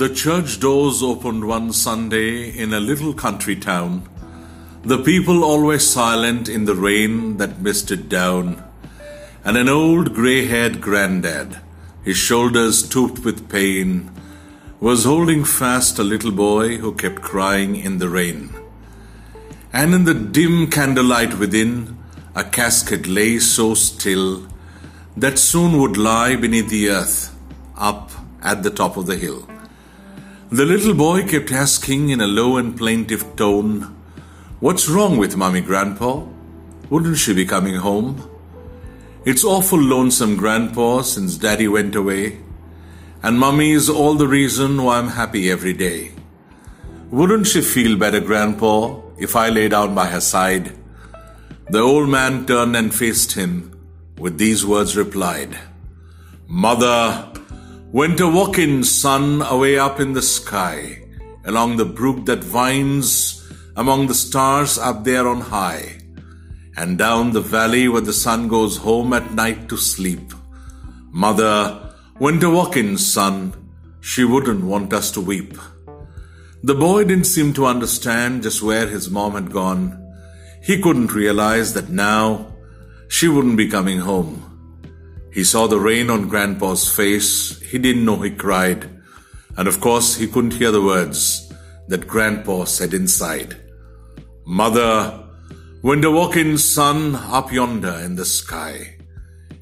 The church doors opened one Sunday in a little country town. The people always silent in the rain that misted down. And an old grey haired grandad, his shoulders stooped with pain, was holding fast a little boy who kept crying in the rain. And in the dim candlelight within, a casket lay so still that soon would lie beneath the earth, up at the top of the hill. The little boy kept asking in a low and plaintive tone, What's wrong with Mummy Grandpa? Wouldn't she be coming home? It's awful lonesome, Grandpa, since Daddy went away, and Mummy is all the reason why I'm happy every day. Wouldn't she feel better, Grandpa, if I lay down by her side? The old man turned and faced him, with these words replied, Mother, went a walking son away up in the sky, along the brook that winds among the stars up there on high, and down the valley where the sun goes home at night to sleep. Mother, went a walking son, she wouldn't want us to weep. The boy didn't seem to understand just where his mom had gone. He couldn't realize that now she wouldn't be coming home. He saw the rain on Grandpa's face. He didn't know he cried. And of course, he couldn't hear the words that Grandpa said inside. Mother, when the walking sun up yonder in the sky,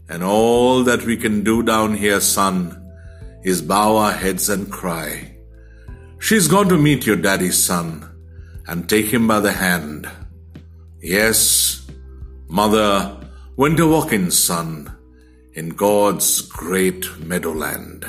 and all that we can do down here, son, is bow our heads and cry. She's gone to meet your daddy's son and take him by the hand. Yes, mother went a walking son in God's great meadowland.